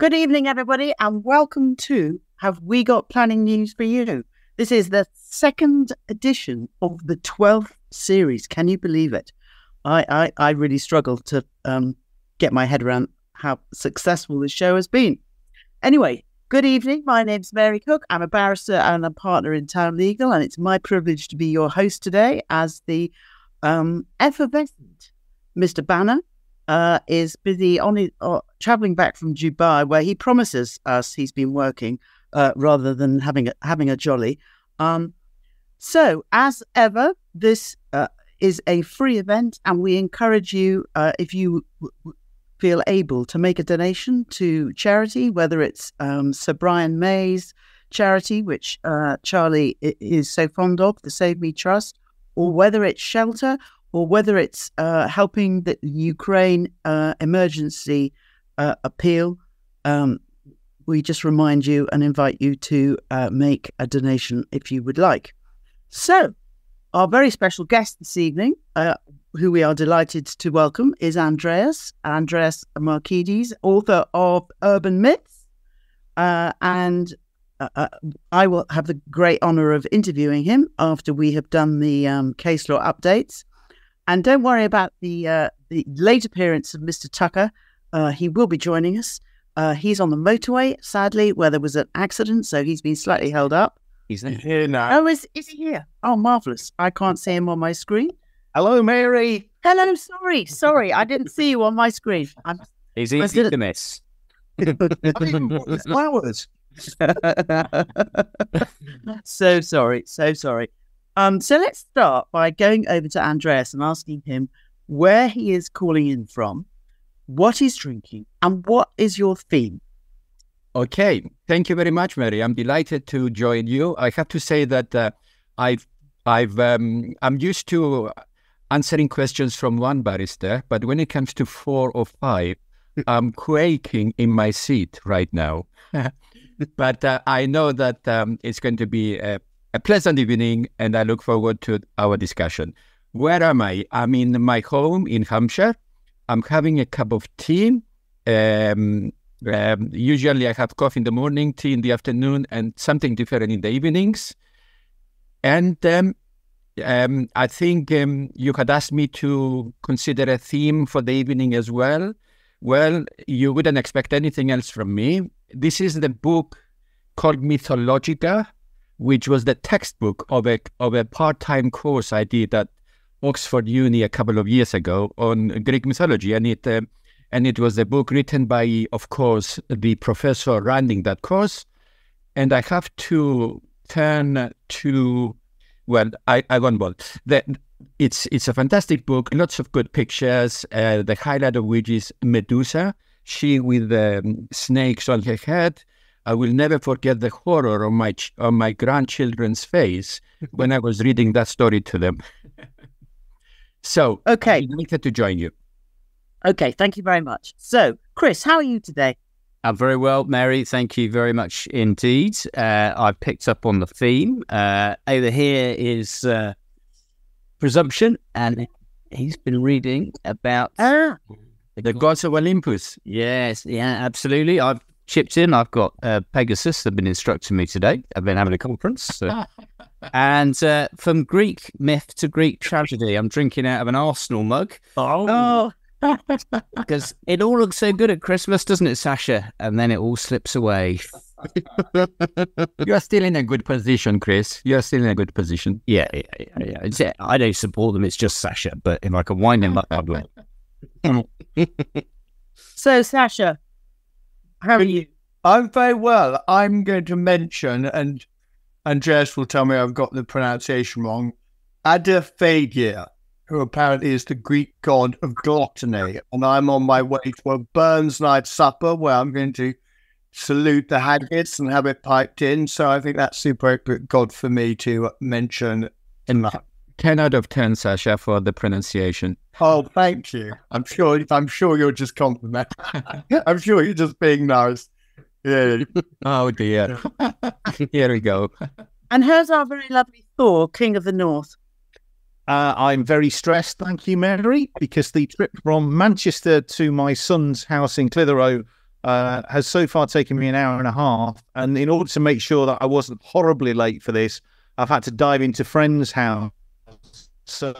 Good evening, everybody, and welcome to Have We Got Planning News for You? This is the second edition of the 12th series. Can you believe it? I, I, I really struggle to um, get my head around how successful this show has been. Anyway, good evening. My name's Mary Cook. I'm a barrister and a partner in Town Legal, and it's my privilege to be your host today as the um, effervescent Mr. Banner uh, is busy on his, uh, traveling back from Dubai, where he promises us he's been working uh, rather than having a, having a jolly. Um, so, as ever, this uh, is a free event, and we encourage you, uh, if you w- feel able, to make a donation to charity, whether it's um, Sir Brian May's charity, which uh, Charlie is so fond of, the Save Me Trust, or whether it's shelter, or whether it's uh, helping the Ukraine uh, emergency uh, appeal, um, we just remind you and invite you to uh, make a donation if you would like. So, our very special guest this evening, uh, who we are delighted to welcome, is Andreas, Andreas Markides, author of Urban Myths. Uh, and I will have the great honour of interviewing him after we have done the um, case law updates. And don't worry about the uh, the late appearance of Mr. Tucker. Uh, he will be joining us. Uh, he's on the motorway, sadly, where there was an accident, so he's been slightly held up. He's here now. Oh, is is he here? Oh, marvelous! I can't see him on my screen. Hello, Mary. Hello. Sorry, sorry, I didn't see you on my screen. I'm... He's easy to miss. flowers. so sorry, so sorry. Um, so let's start by going over to Andreas and asking him where he is calling in from, what he's drinking, and what is your theme. Okay, thank you very much, Mary. I'm delighted to join you. I have to say that uh, I've I've um, I'm used to answering questions from one barrister, but when it comes to four or five, I'm quaking in my seat right now. but uh, I know that um, it's going to be a a pleasant evening, and I look forward to our discussion. Where am I? I'm in my home in Hampshire. I'm having a cup of tea. Um, um, usually, I have coffee in the morning, tea in the afternoon, and something different in the evenings. And um, um I think um, you had asked me to consider a theme for the evening as well. Well, you wouldn't expect anything else from me. This is the book called Mythologica which was the textbook of a of a part time course I did at Oxford Uni a couple of years ago on Greek mythology, and it uh, and it was a book written by, of course, the professor running that course. And I have to turn to, well, I I won't. That it's it's a fantastic book, lots of good pictures. Uh, the highlight of which is Medusa, she with um, snakes on her head I will never forget the horror on my ch- on my grandchildren's face when I was reading that story to them. so, okay, I'm delighted to join you. Okay, thank you very much. So, Chris, how are you today? I'm very well, Mary. Thank you very much indeed. Uh, I've picked up on the theme. Uh, over here is uh, presumption, and he's been reading about ah. the gods of Olympus. Yes, yeah, absolutely. I've chipped in. I've got uh, Pegasus have been instructing me today. I've been having a conference. So. and uh, from Greek myth to Greek tragedy, I'm drinking out of an Arsenal mug. Oh. Because it all looks so good at Christmas, doesn't it, Sasha? And then it all slips away. You're still in a good position, Chris. You're still in a good position. Yeah, yeah, yeah. yeah. I don't support them. It's just Sasha. But if I can wind him up, I will. so, Sasha, how are you? I'm very well. I'm going to mention, and Andreas will tell me I've got the pronunciation wrong, Adephagia, who apparently is the Greek god of gluttony. And I'm on my way to a Burns night supper where I'm going to salute the haggis and have it piped in. So I think that's the appropriate god for me to mention in that. 10 out of 10, Sasha, for the pronunciation. Oh, thank you. I'm sure I'm sure you're just complimenting. I'm sure you're just being nice. Yeah. Oh, dear. Here we go. And here's our very lovely Thor, King of the North. Uh, I'm very stressed, thank you, Mary, because the trip from Manchester to my son's house in Clitheroe uh, has so far taken me an hour and a half. And in order to make sure that I wasn't horribly late for this, I've had to dive into friends' house. So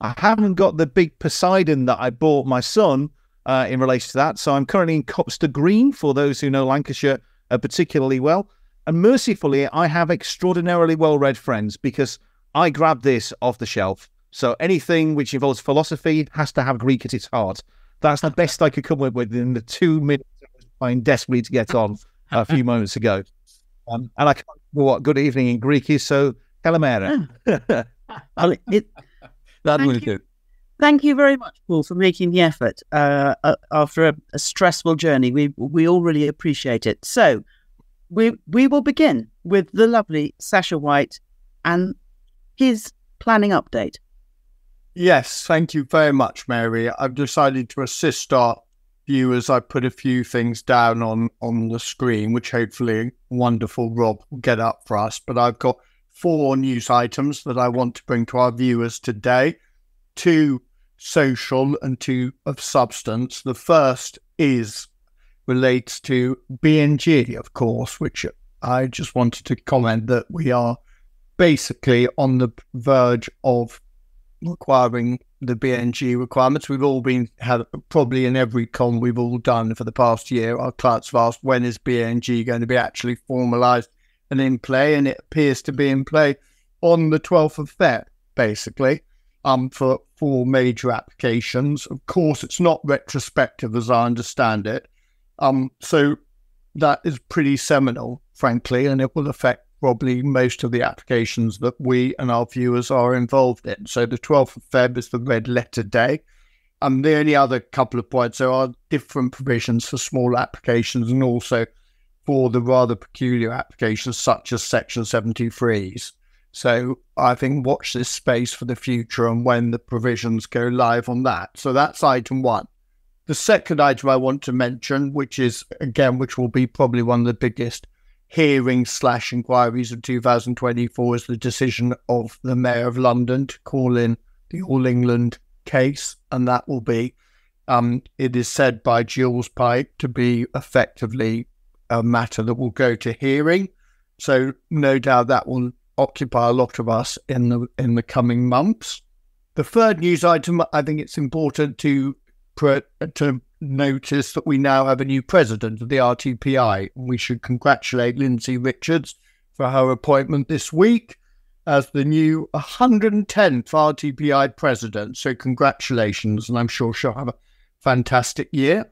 I haven't got the big Poseidon that I bought my son uh, in relation to that. So I'm currently in Copster Green for those who know Lancashire uh, particularly well. And mercifully, I have extraordinarily well read friends because I grabbed this off the shelf. So anything which involves philosophy has to have Greek at its heart. That's the best I could come up with in the two minutes I was trying desperately to get on a few moments ago. Um, and I can't remember what good evening in Greek is, so kalamera. Well, it, That Thank will you. do. Thank you very much, Paul, for making the effort uh, uh, after a, a stressful journey. We we all really appreciate it. So, we we will begin with the lovely Sasha White and his planning update. Yes, thank you very much, Mary. I've decided to assist our viewers. I put a few things down on on the screen, which hopefully wonderful Rob will get up for us. But I've got four news items that I want to bring to our viewers today. Two social and two of substance. The first is relates to BNG, of course, which I just wanted to comment that we are basically on the verge of requiring the BNG requirements. We've all been had probably in every con we've all done for the past year. Our clients have asked when is BNG going to be actually formalised and in play, and it appears to be in play on the 12th of Feb, basically, um, for four major applications. Of course, it's not retrospective as I understand it. Um, so that is pretty seminal, frankly, and it will affect probably most of the applications that we and our viewers are involved in. So the 12th of Feb is the red letter day. And the only other couple of points, there are different provisions for small applications and also for the rather peculiar applications such as Section 73s. So I think watch this space for the future and when the provisions go live on that. So that's item one. The second item I want to mention, which is again, which will be probably one of the biggest hearings slash inquiries of 2024, is the decision of the Mayor of London to call in the All England case, and that will be, um, it is said by Jules Pipe to be effectively a matter that will go to hearing. So no doubt that will occupy a lot of us in the in the coming months. The third news item, I think it's important to to notice that we now have a new president of the RTPI. We should congratulate Lindsay Richards for her appointment this week as the new 110th RTPI president. So congratulations, and I'm sure she'll have a fantastic year.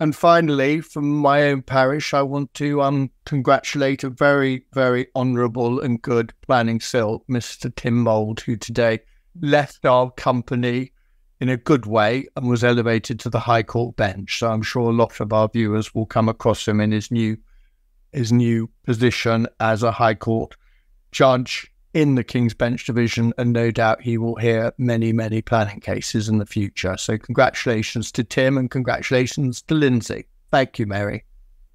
And finally, from my own parish, I want to um, congratulate a very, very honourable and good planning silk, Mr. Tim Mould, who today left our company in a good way and was elevated to the High Court bench. So I'm sure a lot of our viewers will come across him in his new his new position as a High Court judge in the King's Bench division, and no doubt he will hear many, many planning cases in the future. So congratulations to Tim and congratulations to Lindsay. Thank you, Mary.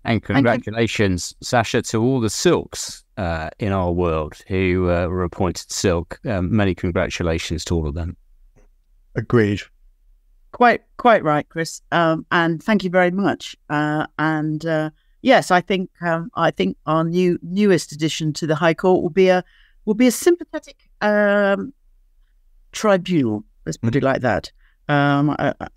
And congratulations, Sasha, to all the silks uh, in our world who uh, were appointed silk. Um, many congratulations to all of them. Agreed. Quite, quite right, Chris. Um, and thank you very much. Uh, and uh, yes, I think um, I think our new newest addition to the High Court will be a will be a sympathetic um, tribunal. Let's put it like that. Um, uh, uh,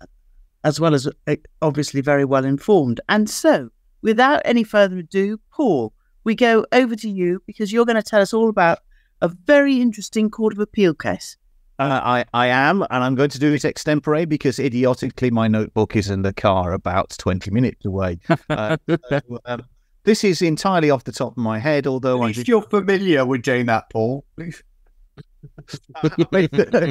as well as uh, obviously very well informed. And so, without any further ado, Paul, we go over to you because you're going to tell us all about a very interesting Court of Appeal case. Uh, I, I am, and I'm going to do it extempore because idiotically my notebook is in the car about 20 minutes away. Uh, so, um, this is entirely off the top of my head, although At I least you're familiar with doing that, Paul. Please.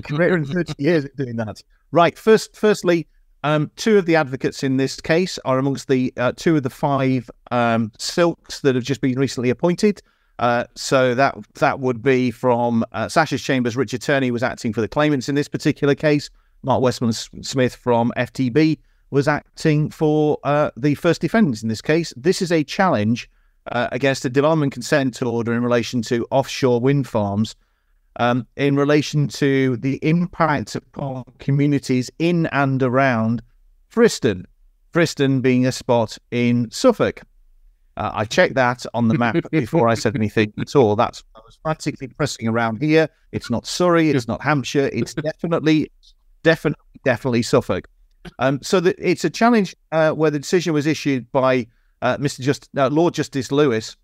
career in 30 years of doing that. Right. First, firstly, um, two of the advocates in this case are amongst the uh, two of the five um, silks that have just been recently appointed. Uh, so that that would be from uh, Sasha's Chambers. Richard Turney was acting for the claimants in this particular case. Mark Westmoreland Smith from FTB was acting for uh, the first defendants in this case. This is a challenge uh, against a development consent order in relation to offshore wind farms um, in relation to the impact upon communities in and around Friston. Friston being a spot in Suffolk. Uh, I checked that on the map before I said anything at all. That's I was frantically pressing around here. It's not Surrey. It's not Hampshire. It's definitely, definitely, definitely Suffolk. Um, so the, it's a challenge uh, where the decision was issued by uh, Mr. Just uh, Lord Justice Lewis,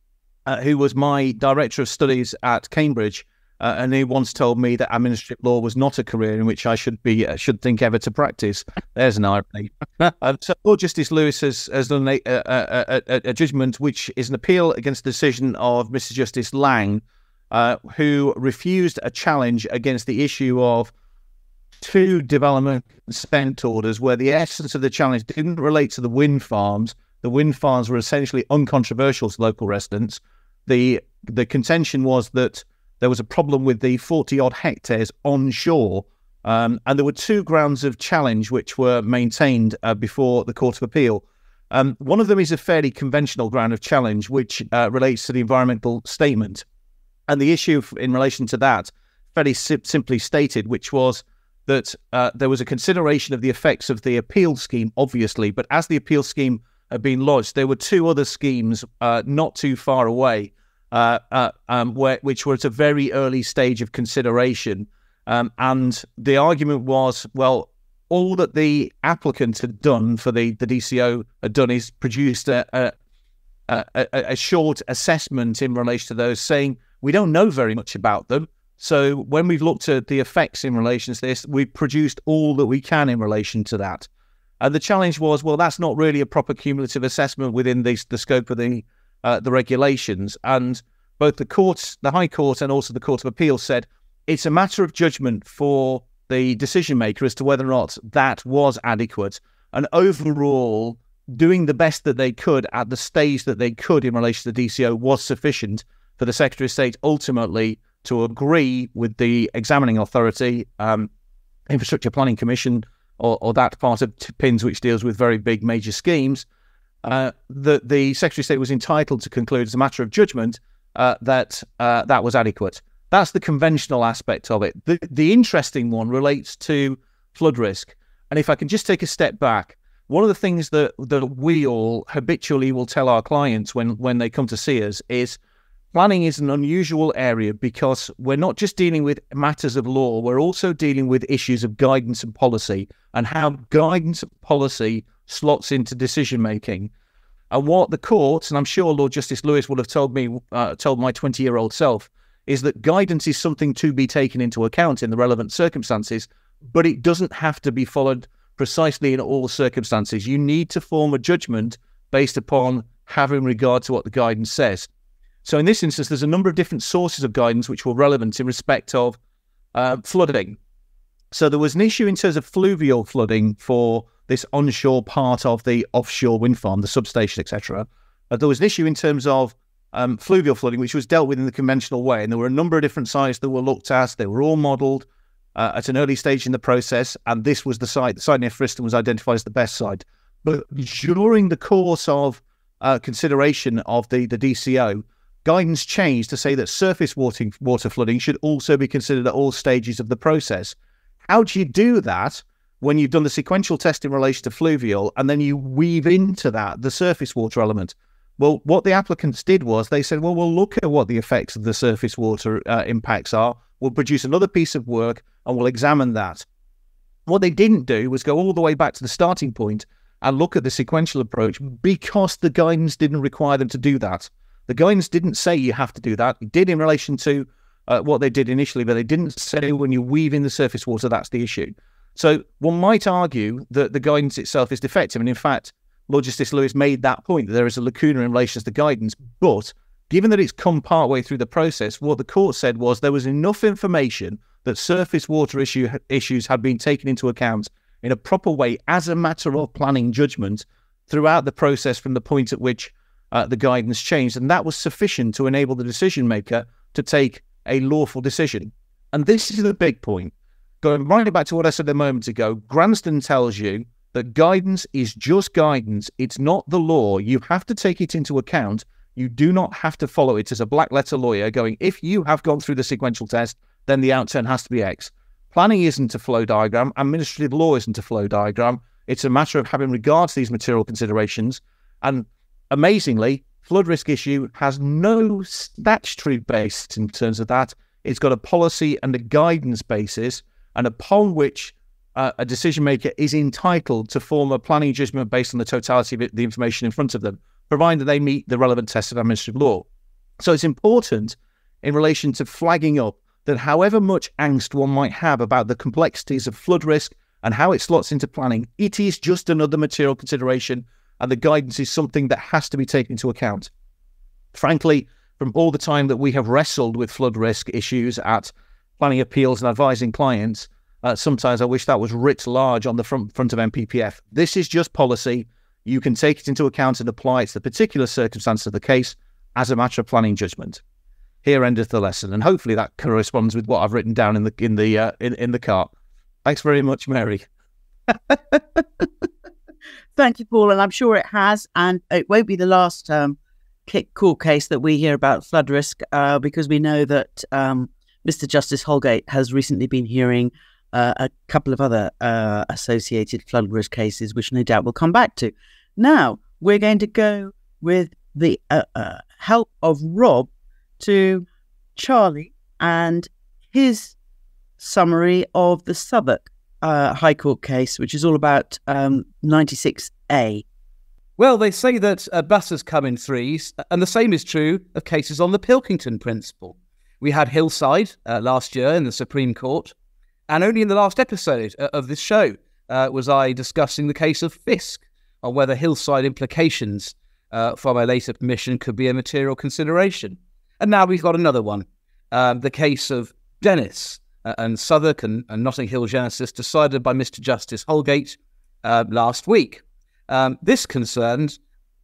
uh, who was my director of studies at Cambridge, uh, and he once told me that administrative law was not a career in which I should be uh, should think ever to practice. There's an irony. um, so Lord Justice Lewis has, has done a, a, a, a, judgment which is an appeal against the decision of Mr. Justice Lang, who refused a challenge against the issue of two development consent orders, where the essence of the challenge didn't relate to the wind farms. The wind farms were essentially uncontroversial to local residents. The the contention was that there was a problem with the 40 odd hectares onshore. Um, and there were two grounds of challenge which were maintained uh, before the Court of Appeal. Um, one of them is a fairly conventional ground of challenge, which uh, relates to the environmental statement. And the issue in relation to that, fairly sim- simply stated, which was that uh, there was a consideration of the effects of the appeal scheme, obviously, but as the appeal scheme had been lodged, there were two other schemes uh, not too far away uh, uh, um, where, which were at a very early stage of consideration. Um, and the argument was, well, all that the applicant had done for the, the DCO had done is produced a, a, a, a short assessment in relation to those, saying we don't know very much about them. So when we've looked at the effects in relation to this, we've produced all that we can in relation to that. And the challenge was, well, that's not really a proper cumulative assessment within the, the scope of the uh, the regulations. And both the courts, the High Court, and also the Court of Appeal said it's a matter of judgment for the decision maker as to whether or not that was adequate. And overall, doing the best that they could at the stage that they could in relation to the DCO was sufficient for the Secretary of State ultimately to agree with the examining authority, um, Infrastructure Planning Commission, or, or, that part of PINS which deals with very big major schemes, uh, that the Secretary of State was entitled to conclude as a matter of judgment uh, that uh, that was adequate. That's the conventional aspect of it. The, the interesting one relates to flood risk. And if I can just take a step back, one of the things that, that we all habitually will tell our clients when, when they come to see us is planning is an unusual area because we're not just dealing with matters of law, we're also dealing with issues of guidance and policy and how guidance and policy slots into decision making. And what the court, and I'm sure Lord Justice Lewis would have told me, uh, told my 20 year old self, is that guidance is something to be taken into account in the relevant circumstances, but it doesn't have to be followed precisely in all circumstances. You need to form a judgment based upon having regard to what the guidance says. So in this instance, there's a number of different sources of guidance which were relevant in respect of uh, flooding. So there was an issue in terms of fluvial flooding for this onshore part of the offshore wind farm, the substation, etc. Uh, there was an issue in terms of um, fluvial flooding, which was dealt with in the conventional way, and there were a number of different sites that were looked at. They were all modelled uh, at an early stage in the process, and this was the site. The site near Friston was identified as the best site. But during the course of uh, consideration of the the DCO, guidance changed to say that surface water, water flooding should also be considered at all stages of the process. How do you do that when you've done the sequential test in relation to fluvial and then you weave into that the surface water element. Well, what the applicants did was they said, well, we'll look at what the effects of the surface water uh, impacts are. We'll produce another piece of work and we'll examine that. What they didn't do was go all the way back to the starting point and look at the sequential approach because the guidance didn't require them to do that. The guidance didn't say you have to do that. It did in relation to uh, what they did initially, but they didn't say when you weave in the surface water, that's the issue. So one might argue that the guidance itself is defective. And in fact, Lord Justice Lewis made that point that there is a lacuna in relation to the guidance. But given that it's come part way through the process, what the court said was there was enough information that surface water issue, issues had been taken into account in a proper way as a matter of planning judgment throughout the process from the point at which uh, the guidance changed. And that was sufficient to enable the decision maker to take a lawful decision. And this is the big point going right back to what I said a moment ago, Gransden tells you that guidance is just guidance. It's not the law. You have to take it into account. You do not have to follow it as a black letter lawyer going, if you have gone through the sequential test, then the outturn has to be X. Planning isn't a flow diagram. Administrative law isn't a flow diagram. It's a matter of having regard to these material considerations. And amazingly, flood risk issue has no statutory basis in terms of that. It's got a policy and a guidance basis, and upon which uh, a decision maker is entitled to form a planning judgment based on the totality of the information in front of them, provided they meet the relevant tests of administrative law. So it's important in relation to flagging up that however much angst one might have about the complexities of flood risk and how it slots into planning, it is just another material consideration, and the guidance is something that has to be taken into account. Frankly, from all the time that we have wrestled with flood risk issues at planning appeals and advising clients, uh, sometimes I wish that was writ large on the front, front of NPPF. This is just policy. You can take it into account and apply it to the particular circumstance of the case as a matter of planning judgment. Here endeth the lesson, and hopefully that corresponds with what I've written down in the in the uh, in, in the cart. Thanks very much, Mary. Thank you, Paul, and I'm sure it has, and it won't be the last um, court case that we hear about flood risk, uh, because we know that um, Mr. Justice Holgate has recently been hearing uh, a couple of other uh, associated flood risk cases, which no doubt we'll come back to. Now we're going to go with the uh, uh help of Rob to Charlie and his summary of the Southwark uh, High Court case, which is all about um, 96A. Well, they say that uh, buses come in threes, and the same is true of cases on the Pilkington principle. We had Hillside uh, last year in the Supreme Court, and only in the last episode uh, of this show uh, was I discussing the case of Fiske on whether Hillside implications uh, from a later permission could be a material consideration. And now we've got another one, um, the case of Dennis and Southwark and, and, Notting Hill Genesis, decided by Mr. Justice Holgate uh, last week. Um, this concerned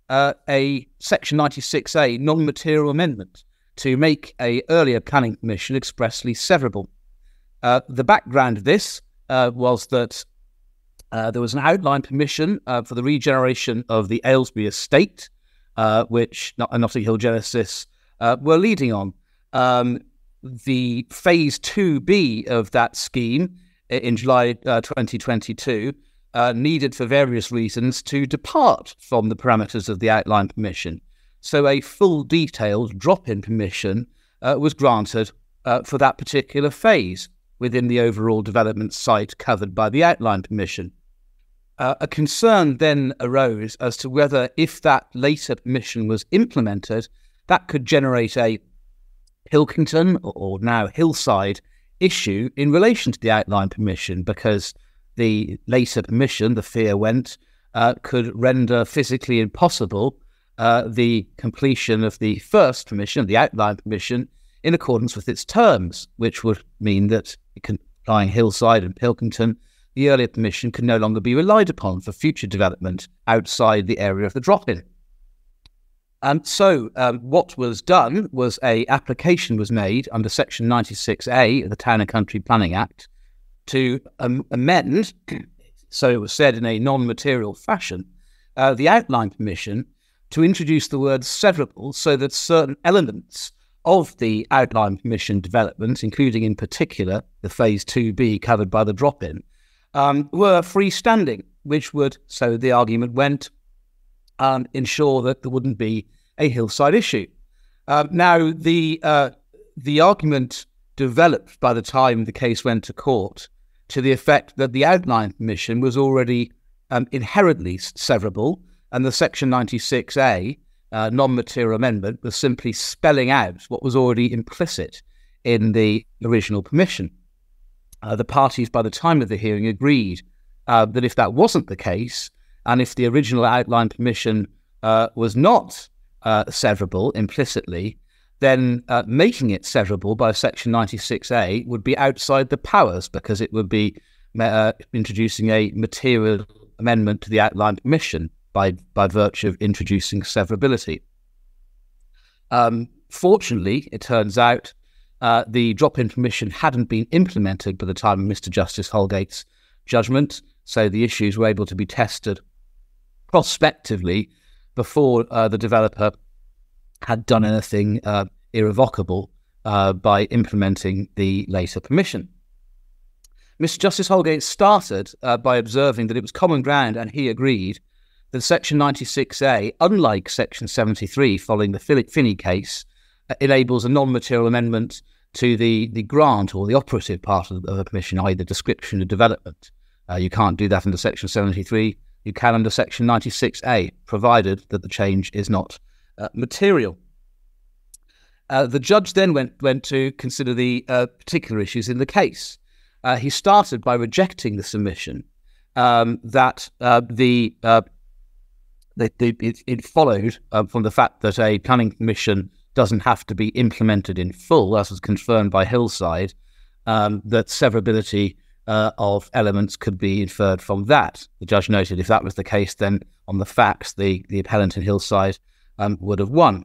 uh, a Section 96A non-material amendment to make a earlier planning permission expressly severable. Uh, the background of this uh, was that uh, there was an outline permission for the regeneration of the Aylesbury estate, which Notting Hill Genesis uh, were leading on. Um, the phase 2B of that scheme in July uh, 2022 uh, needed, for various reasons, to depart from the parameters of the outline permission. So, a full detailed drop in permission uh, was granted uh, for that particular phase within the overall development site covered by the outline permission. Uh, a concern then arose as to whether, if that later permission was implemented, that could generate a Pilkington or now Hillside issue in relation to the outline permission because the later permission, the fear went, uh, could render physically impossible uh, the completion of the first permission, the outline permission, in accordance with its terms, which would mean that applying Hillside and Pilkington, the earlier permission can no longer be relied upon for future development outside the area of the drop-in. And so, um, what was done was a application was made under Section 96A of the Town and Country Planning Act to um, amend, so it was said in a non-material fashion, uh, the outline permission to introduce the word severable so that certain elements of the outline permission development, including in particular the phase 2B covered by the drop in, um, were freestanding, which would, so the argument went, um, ensure that there wouldn't be a hillside issue. Um, now, the uh, the argument developed by the time the case went to court to the effect that the outline permission was already um, inherently severable, and the Section 96A uh, non-material amendment was simply spelling out what was already implicit in the original permission. Uh, the parties, by the time of the hearing, agreed uh, that if that wasn't the case, and if the original outline permission uh, was not uh, severable implicitly, then uh, making it severable by Section 96A would be outside the powers because it would be uh, introducing a material amendment to the outline permission by, by virtue of introducing severability. Um, fortunately, it turns out uh, the drop in permission hadn't been implemented by the time of Mr. Justice Holgate's judgment, so the issues were able to be tested prospectively before uh, the developer had done anything uh, irrevocable uh, by implementing the later permission. Mr. Justice Holgate started uh, by observing that it was common ground, and he agreed that Section 96A, unlike Section 73 following the Philip Finney case, uh, enables a non material amendment to the, the grant or the operative part of, a permission, i.e., the description of development. Uh, you can't do that under Section 73. You can under Section 96A, provided that the change is not uh, material. Uh, the judge then went, went to consider the uh, particular issues in the case. Uh, he started by rejecting the submission um, that uh, the, the, the it, it, followed from the fact that a planning commission doesn't have to be implemented in full, as was confirmed by Hillside, um, that severability uh, of elements could be inferred from that. The judge noted if that was the case, then on the facts, the, the appellant in Hillside um, would have won.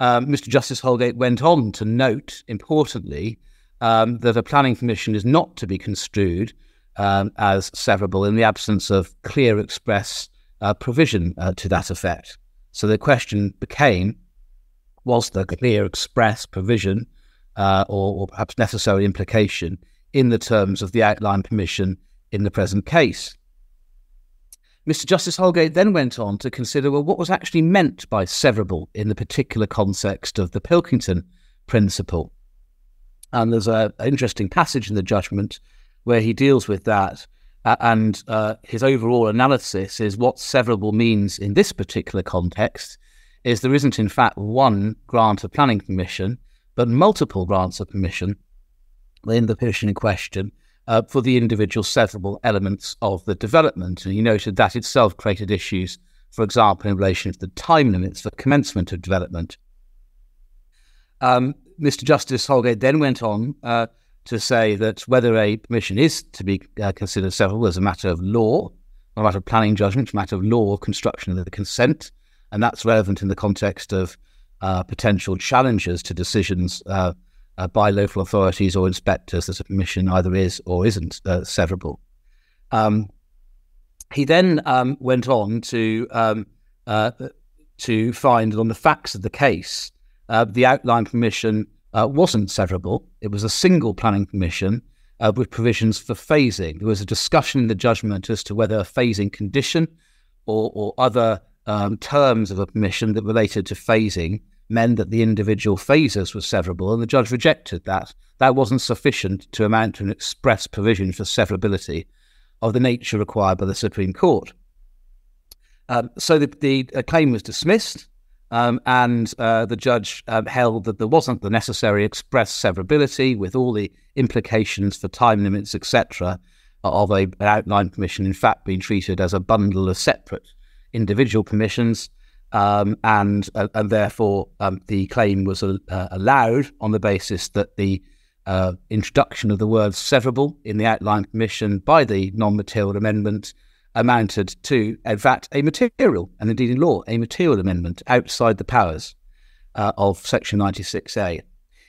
Um, Mr. Justice Holgate went on to note, importantly, um, that a planning permission is not to be construed um, as severable in the absence of clear express uh, provision uh, to that effect. So the question became was there clear express provision uh, or, or, perhaps necessary implication in the terms of the outline permission in the present case. Mr. Justice Holgate then went on to consider well, what was actually meant by severable in the particular context of the Pilkington principle. And there's an interesting passage in the judgment where he deals with that. Uh, and uh, his overall analysis is what severable means in this particular context is there isn't, in fact, one grant of planning permission, but multiple grants of permission in the petition in question uh, for the individual severable elements of the development. And he noted that itself created issues, for example, in relation to the time limits for commencement of development. Um, Mr. Justice Holgate then went on uh, to say that whether a permission is to be uh, considered severable is a matter of law, not a matter of planning judgment, a matter of law, construction of the consent, and that's relevant in the context of uh, potential challenges to decisions uh, uh, by local authorities or inspectors that a permission either is or isn't uh, severable. Um, he then um, went on to um, uh, to find that on the facts of the case, uh, the outline permission wasn't severable. It was a single planning permission with provisions for phasing. There was a discussion in the judgment as to whether a phasing condition or, or other um, terms of a permission that related to phasing meant that the individual phases were severable, and the judge rejected that. That wasn't sufficient to amount to an express provision for severability of the nature required by the Supreme Court. Um, so the, the claim was dismissed, um, and uh, the judge uh, held that there wasn't the necessary express severability with all the implications for time limits, etc., of a, an outline permission, in fact, being treated as a bundle of separate individual permissions, um, and uh, and therefore um, the claim was uh, allowed on the basis that the uh, introduction of the word severable in the outline permission by the non-material amendment amounted to, in fact, a material, and indeed in law, a material amendment outside the powers uh, of Section 96A.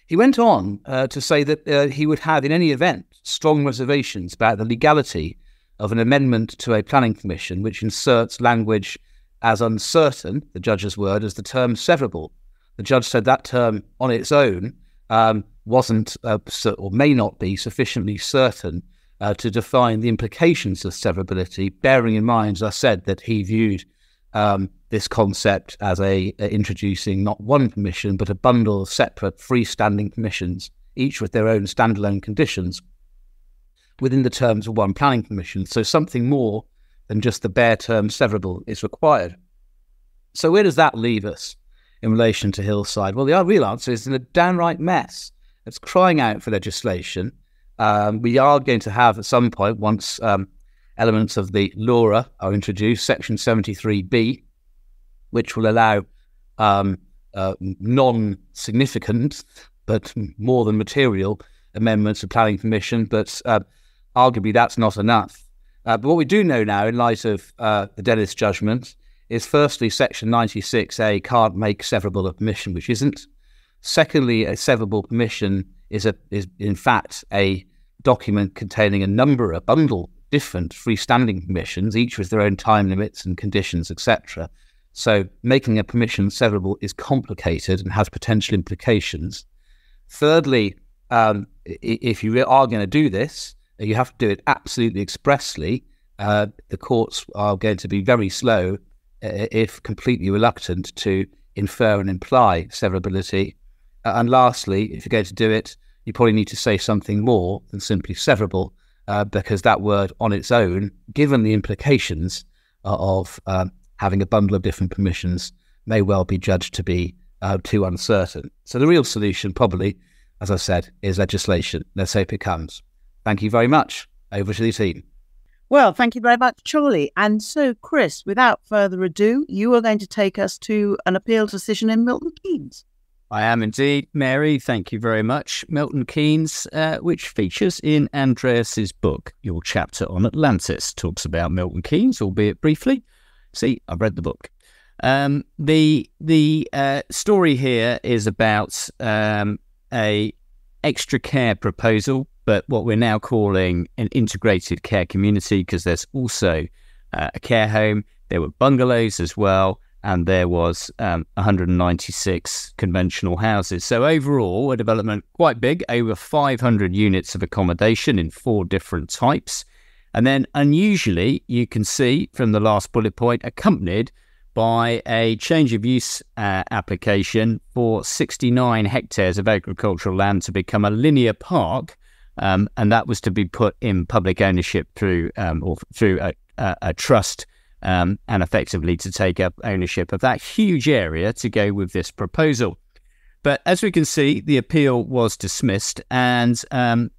He went on uh, to say that uh, he would have, in any event, strong reservations about the legality of an amendment to a planning commission which inserts language as uncertain, the judge's word, as the term severable. The judge said that term on its own um, wasn't uh, or may not be sufficiently certain uh, to define the implications of severability, bearing in mind, as I said, that he viewed um, this concept as a, a, introducing not one permission but a bundle of separate freestanding permissions, each with their own standalone conditions within the terms of one planning permission. So something more than just the bare term severable is required. So where does that leave us in relation to Hillside? Well, the real answer is in a downright mess. It's crying out for legislation. Um, we are going to have at some point, once um, elements of the LURA are introduced, Section 73B, which will allow um, uh, non significant but more than material amendments to planning permission. But uh, arguably that's not enough. Uh, but what we do know now, in light of uh, the Dennis judgment, is firstly, Section 96A can't make severable a permission, which isn't. Secondly, a severable permission is, a, is in fact a document containing a number, a bundle, different freestanding permissions, each with their own time limits and conditions, etc. So making a permission severable is complicated and has potential implications. Thirdly, um, if you are going to do this, You have to do it absolutely expressly. Uh, the courts are going to be very slow, uh, if completely reluctant, to infer and imply severability. Uh, and lastly, if you're going to do it, you probably need to say something more than simply severable, uh, because that word on its own, given the implications of um, having a bundle of different permissions, may well be judged to be uh, too uncertain. So the real solution, probably, as I said, is legislation. Let's hope it comes. Thank you very much. Over to the team. Well, thank you very much, Charlie. And so, Chris, without further ado, you are going to take us to an appeal decision in Milton Keynes. I am indeed, Mary. Thank you very much. Milton Keynes, uh, which features in Andreas's book. Your chapter on Atlantis talks about Milton Keynes, albeit briefly. See, I've read the book. Um, the the uh, story here is about um, a extra care proposal, but what we're now calling an integrated care community because there's also uh, a care home. There were bungalows as well, and there was um, 196 conventional houses. So overall, a development quite big, over 500 units of accommodation in four different types. And then unusually, you can see from the last bullet point, accompanied by a change of use uh, application for 69 hectares of agricultural land to become a linear park. Um, and that was to be put in public ownership through um, or through a, a, a trust um, and effectively to take up ownership of that huge area to go with this proposal. But as we can see, the appeal was dismissed and um,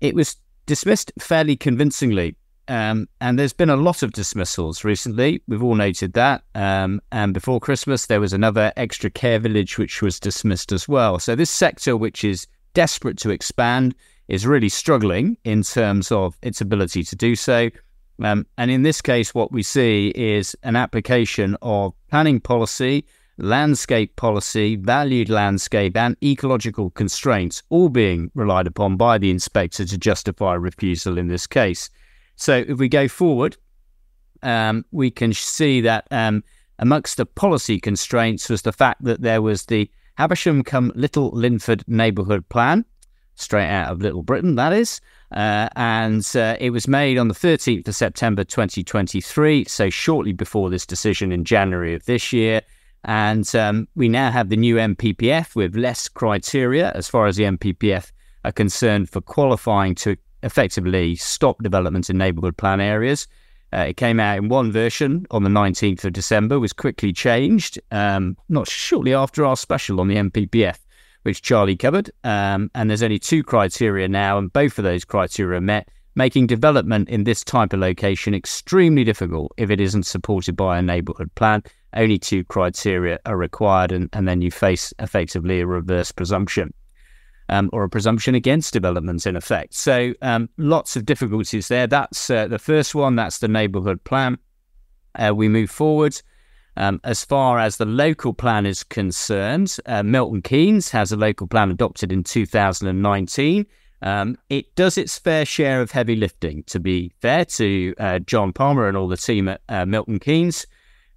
it was dismissed fairly convincingly. Um, and there's been a lot of dismissals recently. We've all noted that. Um, and before Christmas, there was another extra care village which was dismissed as well. So this sector, which is desperate to expand, is really struggling in terms of its ability to do so. Um, and in this case, what we see is an application of planning policy, landscape policy, valued landscape, and ecological constraints all being relied upon by the inspector to justify refusal in this case. So if we go forward, um, we can see that um, amongst the policy constraints was the fact that there was the Haversham cum Little Linford neighbourhood plan, straight out of Little Britain, that is. Uh, and uh, it was made on the 13th of September 2023, so shortly before this decision in January of this year. And um, we now have the new NPPF with less criteria as far as the NPPF are concerned for qualifying to effectively stop development in neighbourhood plan areas. Uh, it came out in one version on the 19th of December, was quickly changed, um, not shortly after our special on the NPPF which Charlie covered. Um, and there's only two criteria now, and both of those criteria are met, making development in this type of location extremely difficult if it isn't supported by a neighbourhood plan. Only two criteria are required, and, and then you face effectively a reverse presumption. Um, or a presumption against developments in effect. So um, lots of difficulties there. That's uh, the first one. That's the neighbourhood plan. Uh, we move forward. Um, as far as the local plan is concerned, uh, Milton Keynes has a local plan adopted in 2019. Um, it does its fair share of heavy lifting, to be fair to uh, John Palmer and all the team at uh, Milton Keynes.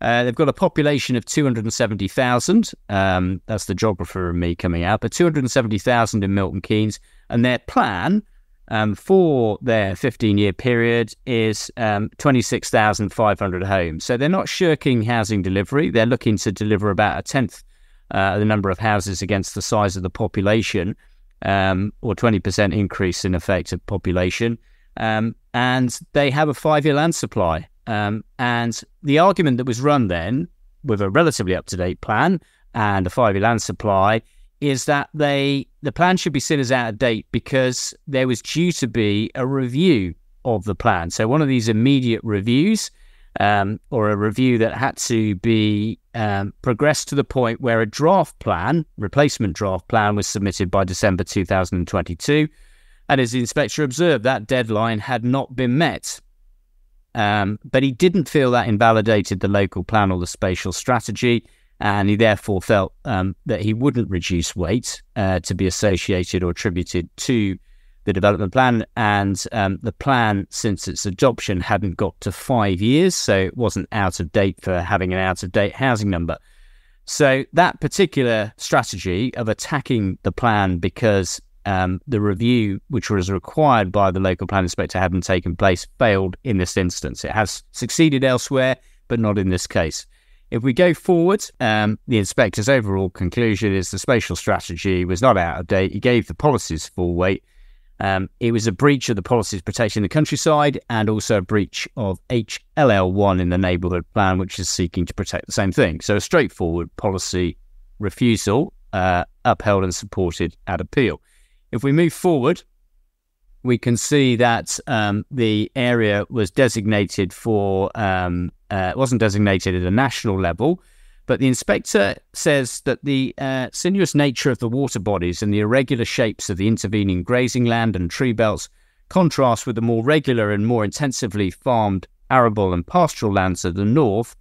Uh, they've got a population of 270,000. Um, that's the geographer and me coming out, but 270,000 in Milton Keynes. And their plan um, for their 15 year period is um, 26,500 homes. So they're not shirking housing delivery. They're looking to deliver about a tenth uh, the number of houses against the size of the population, um, or 20% increase in effect of population. Um, and they have a five year land supply. Um, and the argument that was run then with a relatively up to date plan and a five year land supply is that they the plan should be seen as out of date because there was due to be a review of the plan. So one of these immediate reviews, um, or a review that had to be um, progressed to the point where a draft plan, replacement draft plan, was submitted by December 2022. And as the inspector observed, that deadline had not been met. Um, but he didn't feel that invalidated the local plan or the spatial strategy and he therefore felt um, that he wouldn't reduce weight uh, to be associated or attributed to the development plan. And um, the plan, since its adoption, hadn't got to five years, so it wasn't out of date for having an out of date housing number. So that particular strategy of attacking the plan because um, the review, which was required by the local plan inspector, hadn't taken place, failed in this instance. It has succeeded elsewhere, but not in this case. If we go forward, um, the inspector's overall conclusion is the spatial strategy was not out of date. He gave the policies full weight. Um, it was a breach of the policies protecting the countryside and also a breach of HLL1 in the neighbourhood plan, which is seeking to protect the same thing. So a straightforward policy refusal, uh, upheld and supported at appeal. If we move forward, we can see that um, the area was designated for, um, uh, wasn't designated at a national level, but the inspector says that the uh, sinuous nature of the water bodies and the irregular shapes of the intervening grazing land and tree belts contrast with the more regular and more intensively farmed arable and pastoral lands of the north,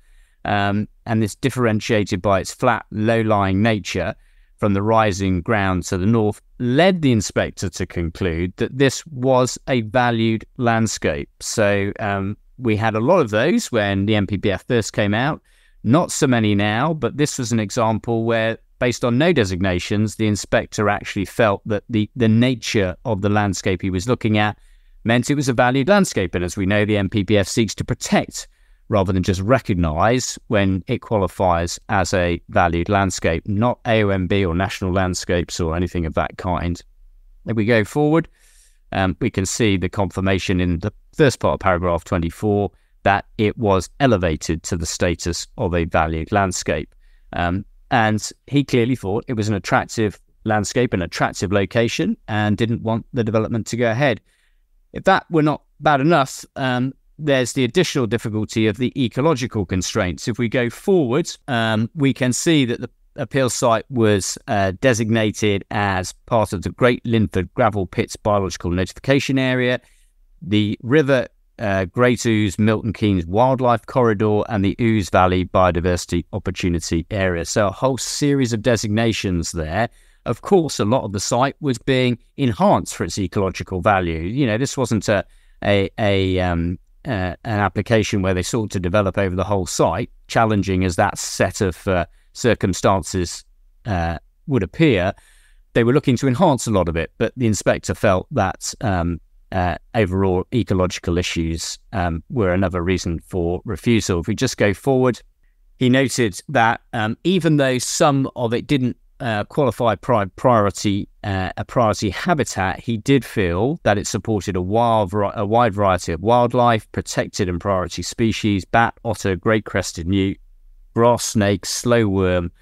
um, and this differentiated by its flat, low-lying nature from the rising ground to the north, led the inspector to conclude that this was a valued landscape. So um, we had a lot of those when the NPPF first came out. Not so many now, but this was an example where, based on no designations, the inspector actually felt that the, the nature of the landscape he was looking at meant it was a valued landscape. And as we know, the NPPF seeks to protect rather than just recognise when it qualifies as a valued landscape, not AONB or national landscapes or anything of that kind. If we go forward, um, we can see the confirmation in the first part of paragraph 24 that it was elevated to the status of a valued landscape. Um, and he clearly thought it was an attractive landscape, an attractive location, and didn't want the development to go ahead. If that were not bad enough, um, there's the additional difficulty of the ecological constraints. If we go forward, um, we can see that the appeal site was uh, designated as part of the Great Linford Gravel Pits Biological Notification Area. The river uh, Great Ouse, Milton Keynes Wildlife Corridor, and the Ouse Valley Biodiversity Opportunity Area. So, a whole series of designations there. Of course, a lot of the site was being enhanced for its ecological value. You know, this wasn't a a, a um, uh, an application where they sought to develop over the whole site, challenging as that set of uh, circumstances uh, would appear. They were looking to enhance a lot of it, but the inspector felt that um, uh, overall ecological issues um, were another reason for refusal. If we just go forward, he noted that um, even though some of it didn't uh, qualify pri- priority uh, a priority habitat, he did feel that it supported a, wild, a wide variety of wildlife, protected and priority species: bat, otter, great crested newt, grass snake, slow worm,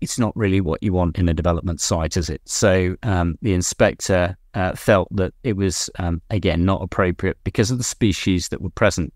it's not really what you want in a development site, is it? So um, the inspector uh, felt that it was, um, again, not appropriate because of the species that were present.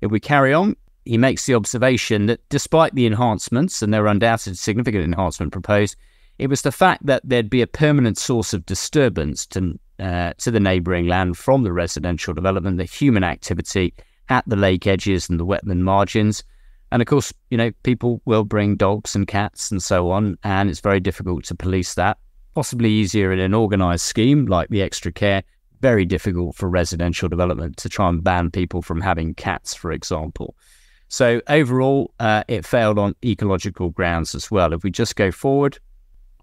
If we carry on, he makes the observation that despite the enhancements, and there were undoubted significant enhancement proposed, it was the fact that there'd be a permanent source of disturbance to, uh, to the neighbouring land from the residential development, the human activity at the lake edges and the wetland margins, and of course, you know, people will bring dogs and cats and so on, and it's very difficult to police that. Possibly easier in an organised scheme like the extra care. Very difficult for residential development to try and ban people from having cats, for example. So overall, uh, it failed on ecological grounds as well. If we just go forward,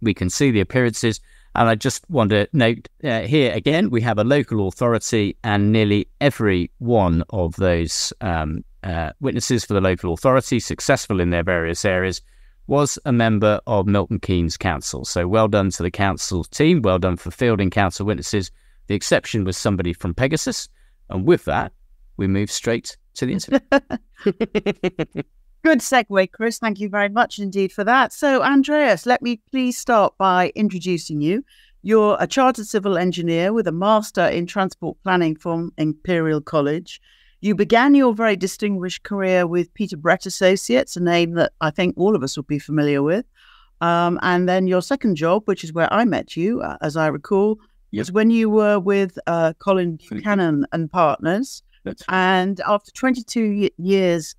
we can see the appearances. And I just want to note uh, here again, we have a local authority, and nearly every one of those um, uh, witnesses for the local authority, successful in their various areas, was a member of Milton Keynes Council. So well done to the council team, well done for fielding council witnesses. The exception was somebody from Pegasus. And with that, we move straight to the interview. Good segue, Chris. Thank you very much indeed for that. So, Andreas, let me please start by introducing you. You're a chartered civil engineer with a master in transport planning from Imperial College. You began your very distinguished career with Peter Brett Associates, a name that I think all of us would be familiar with. Um, and then your second job, which is where I met you, uh, as I recall, yep. was when you were with uh, Colin Buchanan and Partners. That's and after 22 years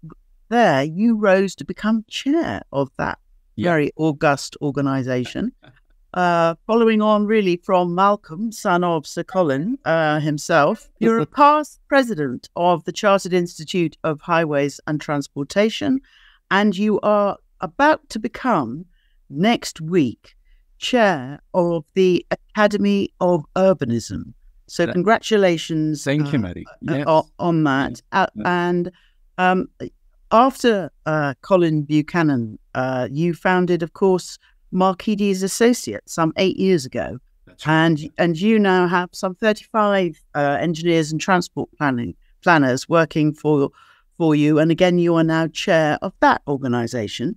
there, you rose to become chair of that yep. very august organization. Uh, following on really from Malcolm, son of Sir Colin uh, himself, you're a past president of the Chartered Institute of Highways and Transportation, and you are about to become next week chair of the Academy of Urbanism. So, congratulations. Thank you, uh, Mary. uh, Yes. o- on that. Uh, And um, after uh, Colin Buchanan, uh, you founded, of course, Markides Associates some eight years ago, That's right. and and you now have some thirty-five uh, engineers and transport planning planners working for for you. And again, you are now chair of that organisation.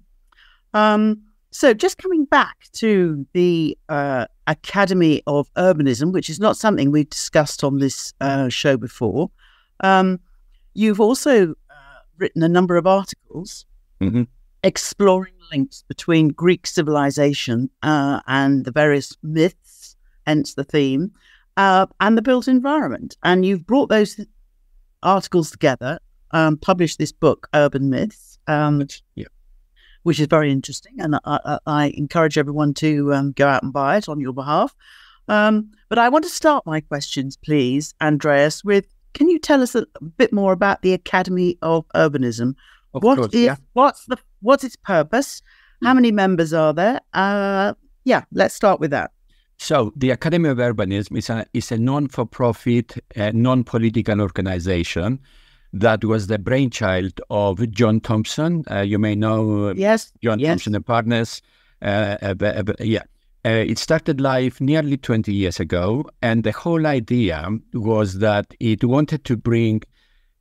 Um, so, just coming back to the uh, Academy of Urbanism, which is not something we've discussed on this uh, show before, um, you've also uh, written a number of articles Mhm. Exploring links between Greek civilization uh, and the various myths, hence the theme, uh, and the built environment. And you've brought those articles together, um, published this book, Urban Myths. Um, yeah. which is very interesting, and I, I, I encourage everyone to um, go out and buy it on your behalf. Um, but I want to start my questions, please, Andreas, with can you tell us a bit more about the Academy of Urbanism? Of What course, is- yeah. what's the what's its purpose? How many members are there? Uh, yeah, let's start with that. So the Academy of Urbanism is a is a non-for-profit, uh, non-political organization that was the brainchild of John Thompson. Uh, you may know uh, Yes, John yes. Thompson and Partners. Uh, yeah. Uh, it started life nearly 20 years ago, and the whole idea was that it wanted to bring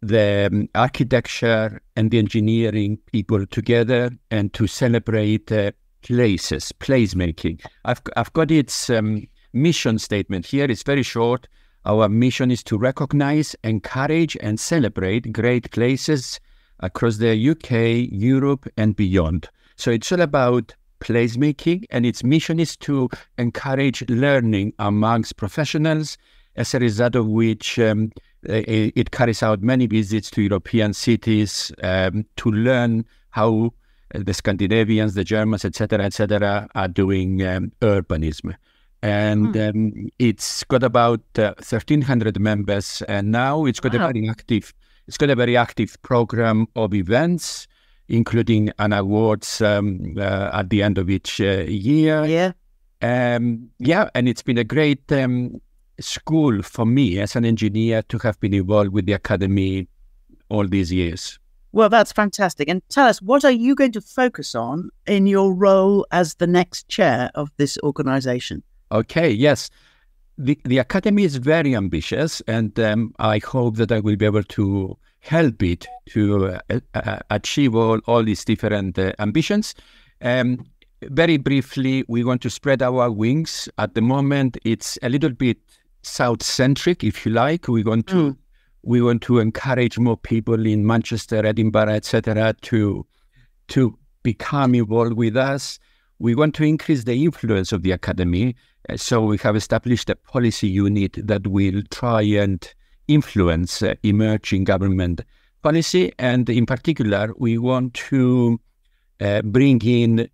the um, architecture and the engineering people together and to celebrate uh, places, placemaking. I've, I've got its um, mission statement here. It's very short. Our mission is to recognize, encourage, and celebrate great places across the UK, Europe, and beyond. So it's all about placemaking, and its mission is to encourage learning amongst professionals, as a result of which um, it, it carries out many visits to European cities um, to learn how the Scandinavians, the Germans, etc., etc., are doing um, urbanism. And um, it's got about uh, 1,300 members, and now it's got Wow. a very active. It's got a very active program of events, including an awards um, uh, at the end of each uh, year. Yeah. Um, yeah, and it's been a great um, school for me as an engineer to have been involved with the academy all these years. Well, that's fantastic. And tell us, what are you going to focus on in your role as the next chair of this organization? Okay, yes. The, the academy is very ambitious, and um, I hope that I will be able to help it to uh, uh, achieve all, all these different uh, ambitions. Um, very briefly, we want to spread our wings. At the moment, it's a little bit south centric, if you like. We want to Mm. we want to encourage more people in Manchester, Edinburgh, etc., to to become involved with us. We want to increase the influence of the academy. Uh, So we have established a policy unit that will try and influence uh, emerging government policy. And in particular, we want to uh, bring in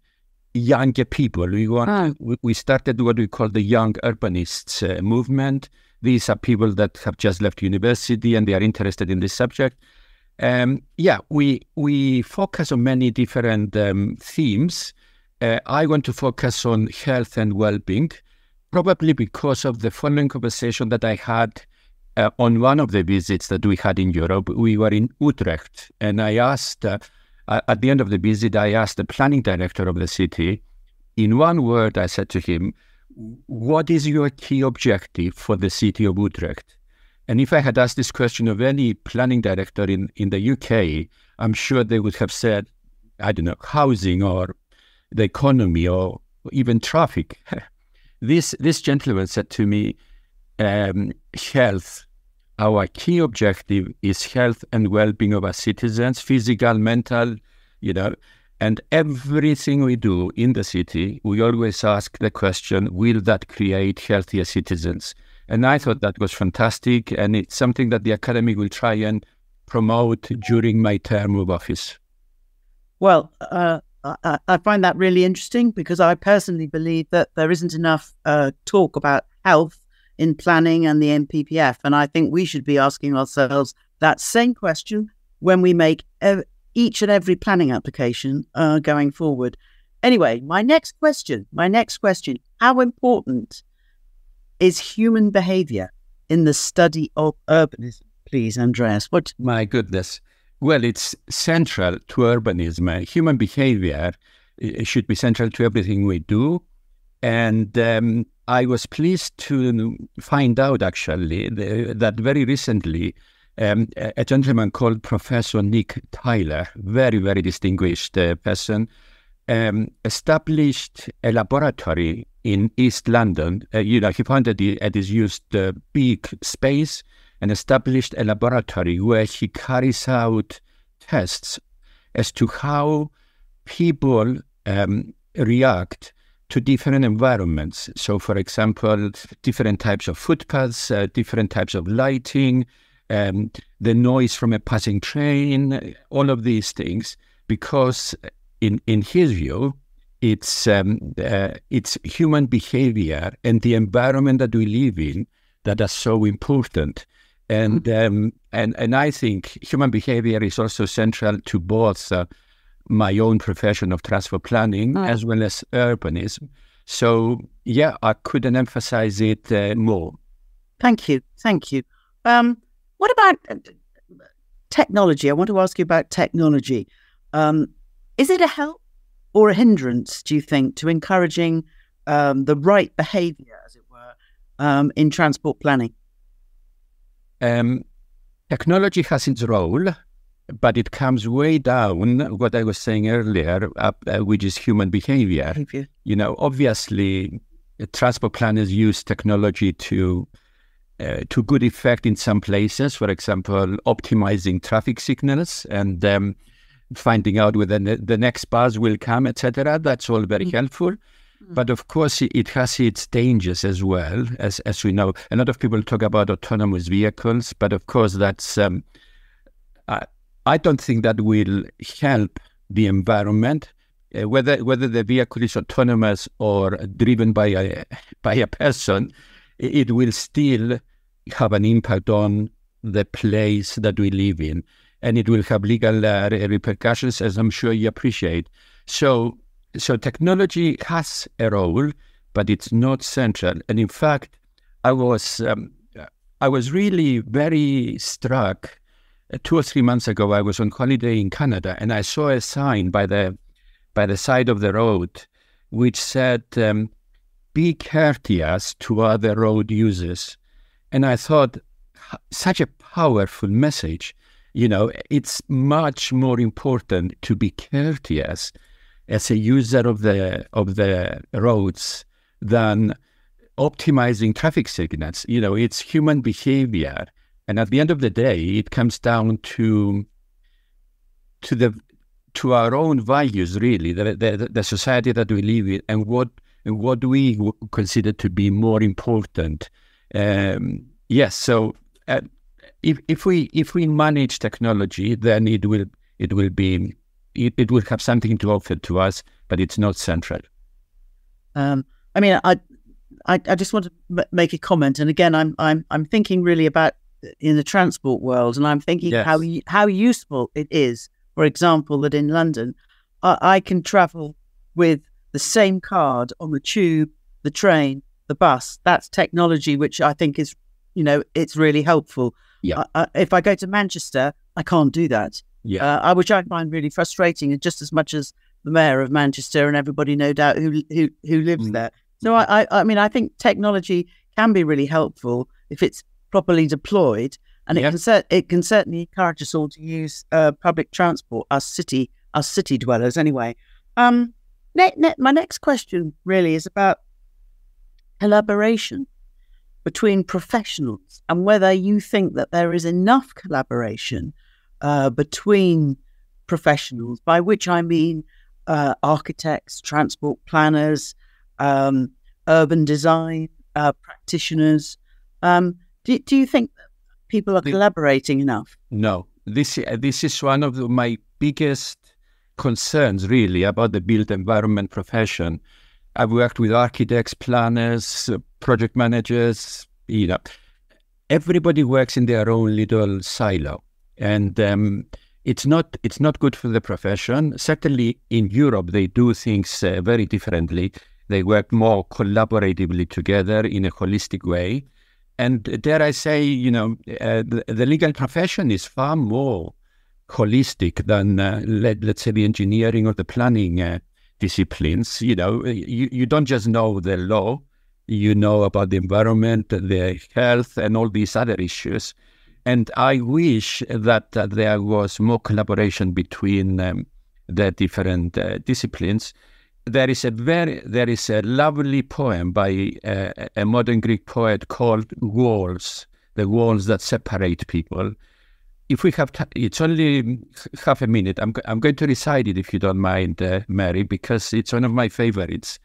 younger people. We want Ah. we- we started what we call the young urbanists uh, movement. These are people that have just left university and they are interested in this subject. Um, yeah, we we focus on many different um, themes. Uh, I want to focus on health and well-being, probably because of the following conversation that I had uh, on one of the visits that we had in Europe. We were in Utrecht, and I asked uh, at the end of the visit, I asked the planning director of the city. In one word, I said to him, "What is your key objective for the city of Utrecht?" And if I had asked this question of any planning director in, in the UK, I'm sure they would have said, I don't know, housing or the economy or even traffic. this this gentleman said to me, um, health. Our key objective is health and well-being of our citizens, physical, mental, you know. And everything we do in the city, we always ask the question, will that create healthier citizens? And I thought that was fantastic. And it's something that the Academy will try and promote during my term of office. Well, uh, I, I find that really interesting because I personally believe that there isn't enough uh, talk about health in planning and the NPPF. And I think we should be asking ourselves that same question when we make ev- each and every planning application uh, going forward. Anyway, my next question, my next question, how important is human behavior in the study of urbanism? Please, Andreas, what? My goodness. Well, it's central to urbanism. Human behavior should be central to everything we do. And um, I was pleased to find out actually that very recently um, a gentleman called Professor Nick Tyler, very, very distinguished uh, person, um, established a laboratory in East London. Uh, you know, he founded it at his used uh, big space and established a laboratory where he carries out tests as to how people um, react to different environments. So, for example, different types of footpaths, uh, different types of lighting, um, the noise from a passing train, all of these things, because in in his view, it's um, uh, it's human behavior and the environment that we live in that are so important. And mm-hmm. um, and and I think human behavior is also central to both uh, my own profession of transport planning mm. as well as urbanism. So yeah, I couldn't emphasize it uh, more. Thank you, thank you. Um, what about uh, technology? I want to ask you about technology. Um, is it a help or a hindrance, do you think, to encouraging um, the right behaviour, as it were, um, in transport planning? Um, technology has its role, but it comes way down what I was saying earlier, uh, uh, which is human behavior. behavior. You know, obviously, transport planners use technology to uh, to good effect in some places. For example, optimizing traffic signals and um, finding out whether the next bus will come, etc. That's all very mm-hmm. helpful. Mm. But of course, it has its dangers as well, as as we know. A lot of people talk about autonomous vehicles, but of course, that's um, I, don't think that will help the environment. Uh, whether whether the vehicle is autonomous or driven by a by a person, it will still have an impact on the place that we live in and it will have legal uh, repercussions, as I'm sure you appreciate. So, so technology has a role, but it's not central. And in fact, I was um, I was really very struck. Uh, two or three months ago, I was on holiday in Canada, and I saw a sign by the by the side of the road, which said, um, "Be courteous to other road users." And I thought, such a powerful message you know, it's much more important to be courteous as a user of the of the roads than optimizing traffic signals. You know, it's human behavior, and at the end of the day, it comes down to to the to our own values, really, the the, the society that we live in, and what and what we consider to be more important. Um, yes, so uh, if if we if we manage technology, then it will it will be it, it will have something to offer to us, but it's not central. Um, I mean, I, I, I just want to make a comment, and again, I'm I'm I'm thinking really about in the transport world, and I'm thinking yes. how how useful it is. For example, that in London, I, I can travel with the same card on the tube, the train, the bus. That's technology, which I think is, you know, it's really helpful. Yeah. Uh, if I go to Manchester, I can't do that. Yeah. Uh, which I find really frustrating, and just as much as the mayor of Manchester and everybody, no doubt, who who who lives mm. there. So I, I, I mean, I think technology can be really helpful if it's properly deployed, and yeah. it can cer- it can certainly encourage us all to use uh, public transport, us city us city dwellers, anyway. Um, ne- ne- my next question really is about collaboration between professionals and whether you think that there is enough collaboration uh, between professionals, by which I mean uh, architects, transport planners, um, urban design uh, practitioners. Um, do, do you think people are the, collaborating enough? No. This, this is one of the, my biggest concerns, really, about the built environment profession. I've worked with architects, planners, project managers, you know, everybody works in their own little silo. And um, it's not it's not good for the profession. Certainly in Europe, they do things uh, very differently. They work more collaboratively together in a holistic way. And dare I say, you know, uh, the, the, legal profession is far more holistic than, uh, let, us say, the engineering or the planning uh, disciplines. You know, you, you don't just know the law, you know about the environment, the health, and all these other issues. And I wish that uh, there was more collaboration between um, the different uh, disciplines. There is a very there is a lovely poem by uh, a modern Greek poet called Walls, the walls that separate people. If we have, t- it's only half a minute. I'm I'm going to recite it if you don't mind, uh, Mary, because it's one of my favorites.